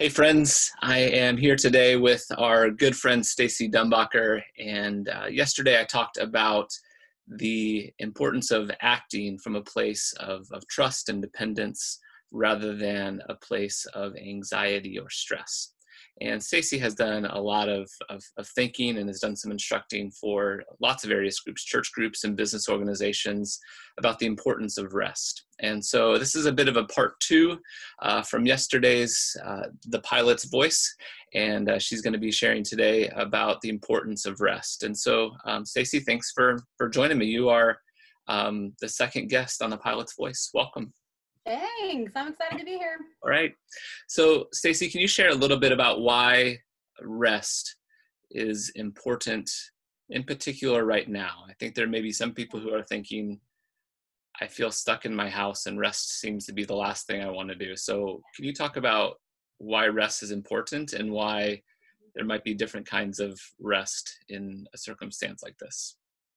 Hey friends, I am here today with our good friend Stacey Dumbacher, and uh, yesterday I talked about the importance of acting from a place of, of trust and dependence rather than a place of anxiety or stress. And Stacey has done a lot of, of, of, thinking and has done some instructing for lots of various groups, church groups and business organizations about the importance of rest. And so this is a bit of a part two uh, from yesterday's uh, The Pilot's Voice. And uh, she's going to be sharing today about the importance of rest. And so, um, Stacey, thanks for, for joining me. You are um, the second guest on The Pilot's Voice. Welcome. Thanks. I'm excited to be here. All right. So, Stacey, can you share a little bit about why rest is important in particular right now? I think there may be some people who are thinking, I feel stuck in my house and rest seems to be the last thing I want to do. So, can you talk about why rest is important and why there might be different kinds of rest in a circumstance like this?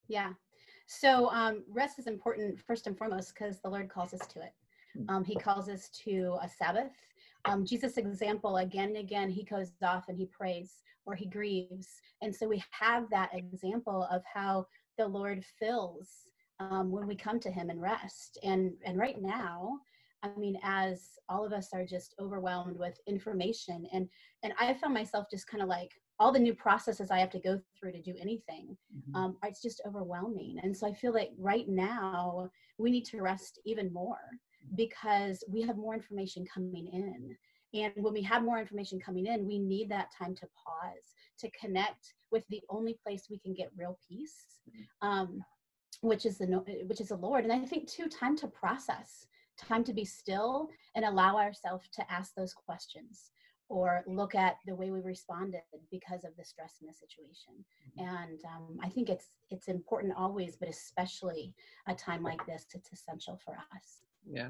Yeah. So, um, rest is important first and foremost because the Lord calls us to it. Um, he calls us to a Sabbath. Um, Jesus' example, again and again, he goes off and he prays or he grieves. And so we have that example of how the Lord fills um, when we come to him and rest. And, and right now, I mean, as all of us are just overwhelmed with information, and and I found myself just kind of like all the new processes I have to go through to do anything. Mm-hmm. Um, it's just overwhelming, and so I feel like right now we need to rest even more because we have more information coming in. And when we have more information coming in, we need that time to pause, to connect with the only place we can get real peace, um, which is the which is the Lord. And I think too, time to process, time to be still and allow ourselves to ask those questions or look at the way we responded because of the stress in the situation. And um, I think it's it's important always, but especially a time like this, it's essential for us yeah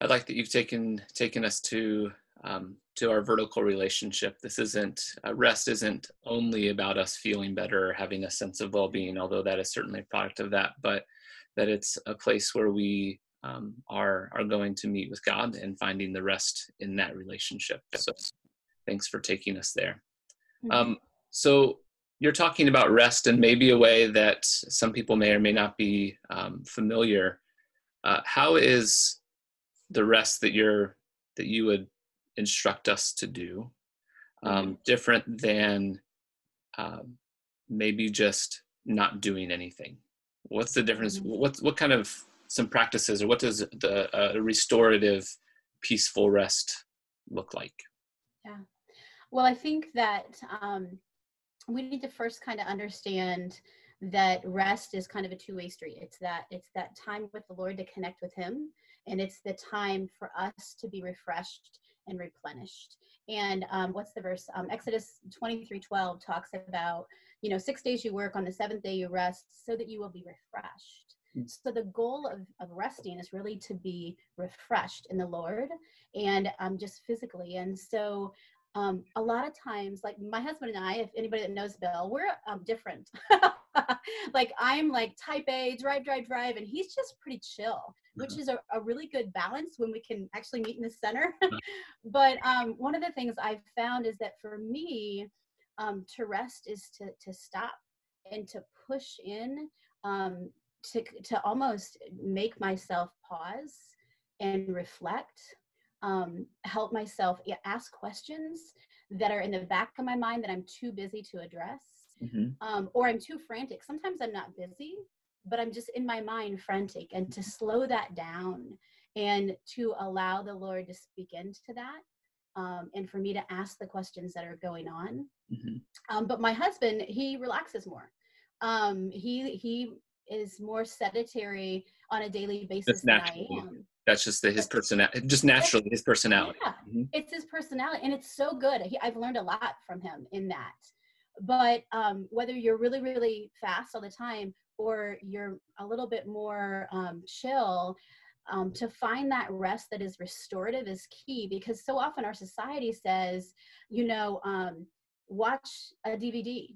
i like that you've taken taken us to um, to our vertical relationship this isn't uh, rest isn't only about us feeling better or having a sense of well-being although that is certainly a product of that but that it's a place where we um, are are going to meet with god and finding the rest in that relationship. So thanks for taking us there. Mm-hmm. um, so you're talking about rest in maybe a way that some people may or may not be um, familiar. Uh, how is the rest that you're that you would instruct us to do um, mm-hmm. different than um, maybe just not doing anything? What's the difference? Mm-hmm. What what kind of some practices, or what does the uh, restorative, peaceful rest look like? Yeah, well, I think that um, we need to first kind of understand that rest is kind of a two-way street it's that it's that time with the lord to connect with him and it's the time for us to be refreshed and replenished. And um, what's the verse? Um, exodus 23 12 talks about you know six days you work on the seventh day you rest so that you will be refreshed. Mm. so the goal of, of resting is really to be refreshed in the lord and um, just physically. And so um, a lot of times, like my husband and I, if anybody that knows Bill, we're um, different. like I'm like type A, drive, drive, drive, and he's just pretty chill, which is a, a, really good balance when we can actually meet in the center. but um, one of the things I've found is that for me, um, to rest is to to stop and to push in, um, to to almost make myself pause and reflect um, help myself ask questions that are in the back of my mind that I'm too busy to address, mm-hmm. um, or I'm too frantic. Sometimes I'm not busy, but I'm just in my mind frantic, and to slow that down and to allow the Lord to speak into that. Um, and for me to ask the questions that are going on. Mm-hmm. Um, but my husband, he relaxes more. Um, he he is more sedentary on a daily basis than I am. That's just the, his personality, just naturally his personality. Yeah, mm-hmm. it's his personality, and it's so good. He, I've learned a lot from him in that. But um, whether you're really, really fast all the time or you're a little bit more um, chill, um, to find that rest that is restorative is key because so often our society says, you know, um, watch a DVD,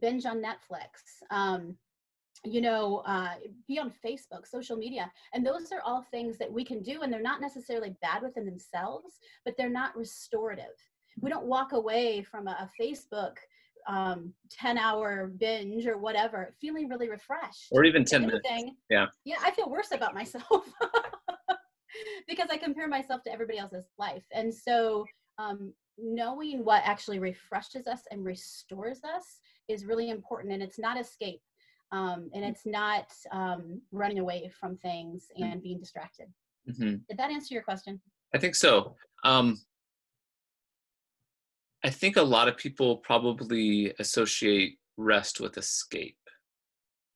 binge on Netflix, um, you know, uh, be on Facebook, social media. And those are all things that we can do, and they're not necessarily bad within themselves, but they're not restorative. We don't walk away from a, a Facebook um 10 hour binge or whatever feeling really refreshed. Or even 10 minutes. yeah. yeah i feel worse about myself because i compare myself to everybody else's life. And so um knowing what actually refreshes us and restores us is really important and it's not escape um, and it's not um, running away from things mm. and being distracted. Mm-hmm. did that answer your question? I think so. Um, i think a lot of people probably associate rest with escape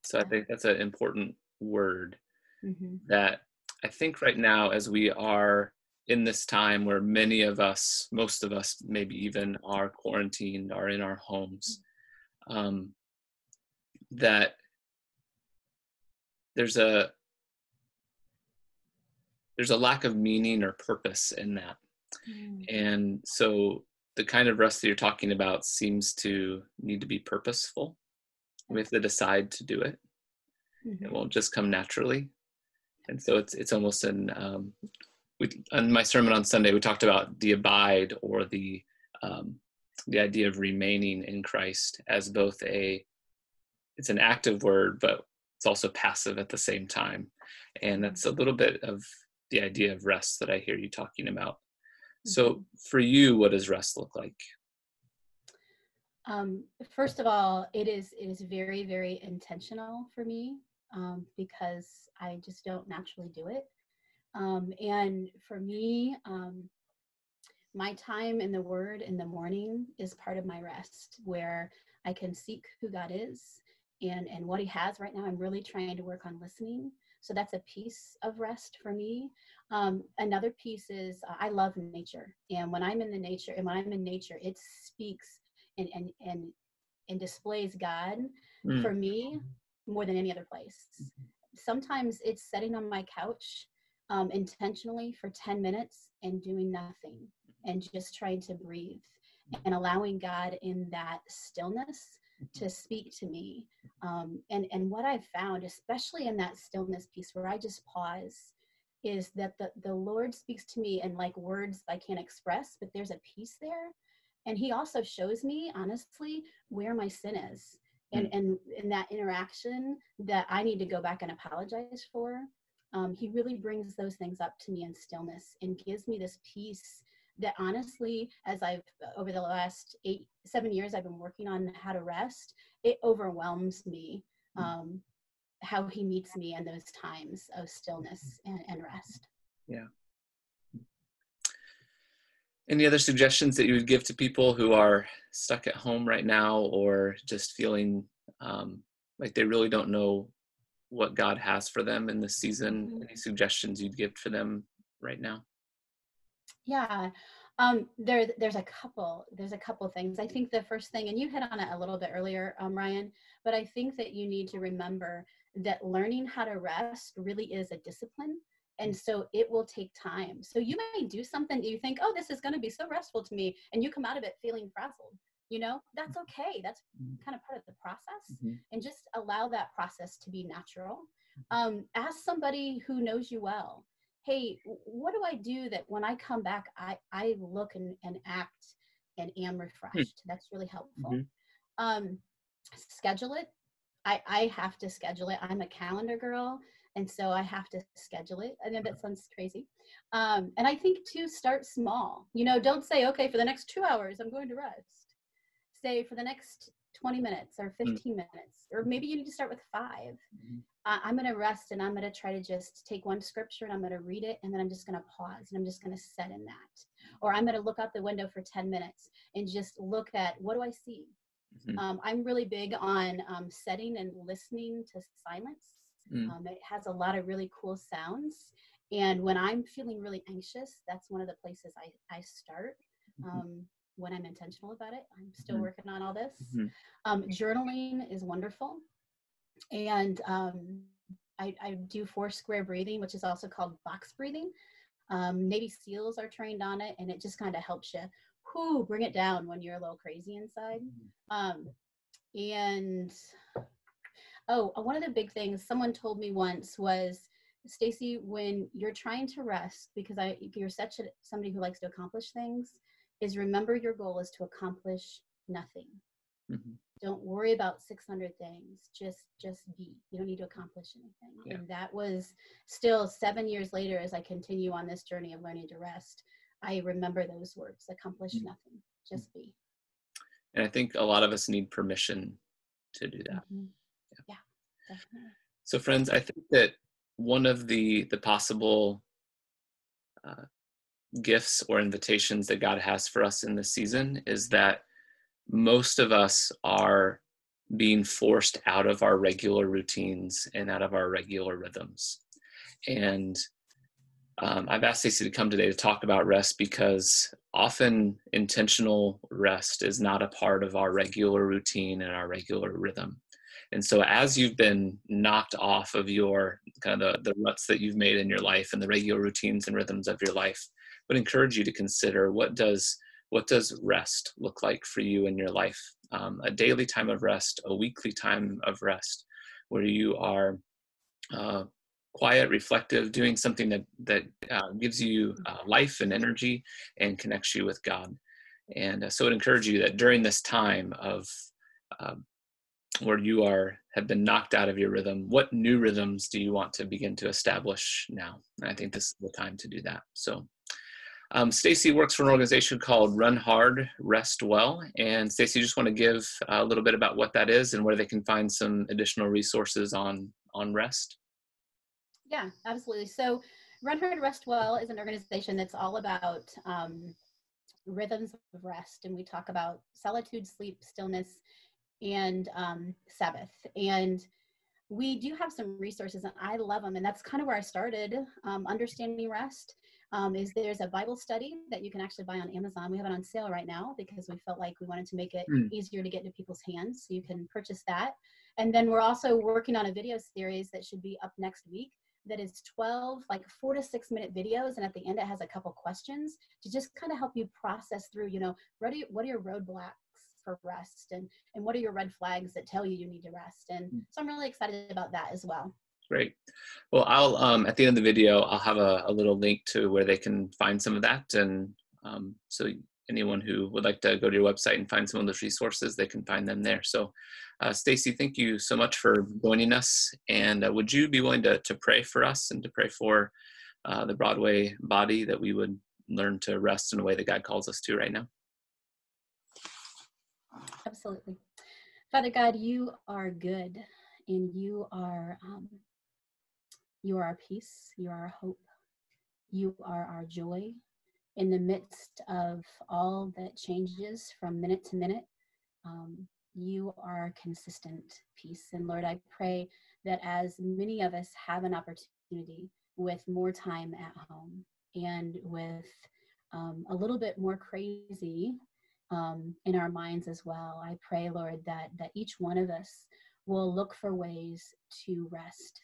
so i think that's an important word mm-hmm. that i think right now as we are in this time where many of us, most of us, maybe even are quarantined, are in our homes, um, that there's a there's a lack of meaning or purpose in that, mm. and so the kind of rest that you're talking about seems to need to be purposeful. We have to decide to do it. Mm-hmm. It won't just come naturally, and so it's it's almost an um, we, in my sermon on Sunday, we talked about the abide or the um, the idea of remaining in Christ as both a it's an active word, but it's also passive at the same time, and that's a little bit of the idea of rest that I hear you talking about. So, for you, what does rest look like? Um, first of all, it is it is very very intentional for me um, because I just don't naturally do it. Um, and for me, um, my time in the Word in the morning is part of my rest, where I can seek who God is and and what He has right now. I'm really trying to work on listening, so that's a piece of rest for me. Um, another piece is uh, I love nature, and when I'm in the nature, and when I'm in nature, it speaks and and and and displays God mm. for me more than any other place. Mm-hmm. Sometimes it's sitting on my couch um, intentionally for 10 minutes and doing nothing and just trying to breathe and allowing God in that stillness to speak to me. Um, and, and what I've found, especially in that stillness piece where I just pause, is that the, the Lord speaks to me in like words I can't express, but there's a peace there. And He also shows me, honestly, where my sin is. And, hmm. and in that interaction that I need to go back and apologize for um, he really brings those things up to me in stillness and gives me this peace that honestly as i've over the last eight seven years i've been working on how to rest it overwhelms me mm. um, how he meets me in those times of stillness and, and rest yeah any other suggestions that you would give to people who are stuck at home right now or just feeling um, like they really don't know what God has for them in this season? Mm-hmm. Any suggestions you'd give for them right now? Yeah, um, there, there's a couple. There's a couple things. I think the first thing, and you hit on it a little bit earlier, um, Ryan, but I think that you need to remember that learning how to rest really is a discipline. And mm. so it will take time. So you may do something that you think, oh, this is going to be so restful to me, and you come out of it feeling frazzled you know that's okay that's mm-hmm. kind of part of the process mm-hmm. and just allow that process to be natural mm-hmm. um, ask somebody who knows you well hey what do i do that when i come back i i look and, and act and am hmm. refreshed that's really helpful mm-hmm. um, schedule it I, I have to schedule it. I'm a calendar girl, and so I have to schedule it. I know that sounds crazy. Um, and I think to start small. You know, don't say, okay, for the next two hours, I'm going to rest say for the next 20 minutes or mm. 15 mm minutes, or maybe you need to start with 5 mm-hmm. uh, I'm going to rest and I'm going to try to just take one scripture and I'm going to read it and then I'm just going to pause and I'm just going to set in that. Or I'm going to look out the window for 10 minutes and just look at what do I see? Mm-hmm. Um, I'm really big on um, setting and listening to silence. Mm. Um, it has a lot of really cool sounds. And when I'm feeling really anxious, that's one of the places I, I start. Mm-hmm. Um, when I'm intentional about it. I'm still mm-hmm. working on all this. Mm-hmm. Um, journaling is wonderful. And um, I, I, do four square breathing, which is also called box breathing. Um, Navy SEALs are trained on it, and it just kind of helps you whoo, bring it down when you're a little crazy inside. Mm-hmm. Um, and Oh, uh, one of the big things someone told me once was, Stacey, when you're trying to rest, because I you're such a, somebody who likes to accomplish things, is remember your goal is to accomplish nothing. Mm-hmm. Don't worry about 600 things. Just just be. You don't need to accomplish anything. Yeah. And that was still seven years later as I continue on this journey of learning to rest. I remember those words: accomplish mm-hmm. nothing. Just be. And I think a lot of us need permission to do that. Mm-hmm. Yeah. yeah, definitely. So, friends, I think that one of the the possible uh, gifts or invitations that God has for us in this season is that most of us are being forced out of our regular routines and out of our regular rhythms. And um, I've asked Stacey to come today to talk about rest because often intentional rest is not a part of our regular routine and our regular rhythm. And so, as you've been knocked off of your kind of the, the ruts that you've made in your life and the regular routines and rhythms of your life, I would encourage you to consider what does what does rest look like for you in your life? Um, a daily time of rest, a weekly time of rest, where you are uh, quiet, reflective, doing something that that uh, gives you uh, life and energy and connects you with God. And uh, so, I would encourage you that during this time of um, where you are have been knocked out of your rhythm, what new rhythms do you want to begin to establish now? And I think this is the time to do that. So. Um, Stacey works for an organization called Run Hard, Rest Well. And Stacey, just want to give a little bit about what that is and where they can find some additional resources on, on rest. Yeah, absolutely. So Run Hard, Rest Well is an organization that's all about um, rhythms of rest. And we talk about solitude, sleep, stillness, and um, Sabbath. And we do have some resources and I love them. And that's kind of where I started um, understanding rest um, is there's a Bible study that you can actually buy on Amazon. We have it on sale right now because we felt like we wanted to make it mm. easier to get into people's hands. So you can purchase that. And then we're also working on a video series that should be up next week that is 12 like four to six minute videos and at the end it has a couple questions to just kind of help you process through you know what are, what are your roadblocks for rest and and what are your red flags that tell you you need to rest and mm. so i'm really excited about that as well Great. Well, I'll um, at the end of the video, I'll have a, a, little link to where they can find some of that, and um, so anyone who would like to go to your website and find some of those resources, they can find them there. So, uh, Stacey, thank you so much for joining us. And uh, would you be willing to to pray for us and to pray for uh, the Broadway body that we would learn to rest in a way that God calls us to right now? Absolutely, Father God, you are good, and you are. Um, you are our peace. You are our hope. You are our joy. In the midst of all that changes from minute to minute, um, you are a consistent peace. And Lord, I pray that as many of us have an opportunity with more time at home and with um, a little bit more crazy um, in our minds as well, I pray, Lord, that that each one of us will look for ways to rest,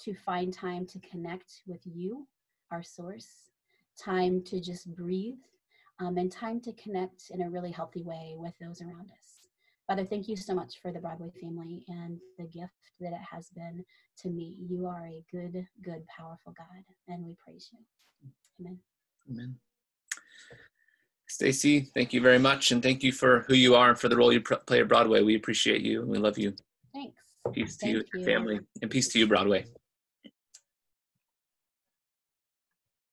to find time to connect with you, our source, time to just breathe, um, and time to connect in a really healthy way with those around us. Father, thank you so much for the Broadway family and the gift that it has been to me. You are a good, good, powerful God, and we praise you. Amen. Amen. Stacey, thank you very much, and thank you for who you are and for the role you play at Broadway. We appreciate you. And we love you. Thanks. Peace to you, you, family, and peace to you, Broadway.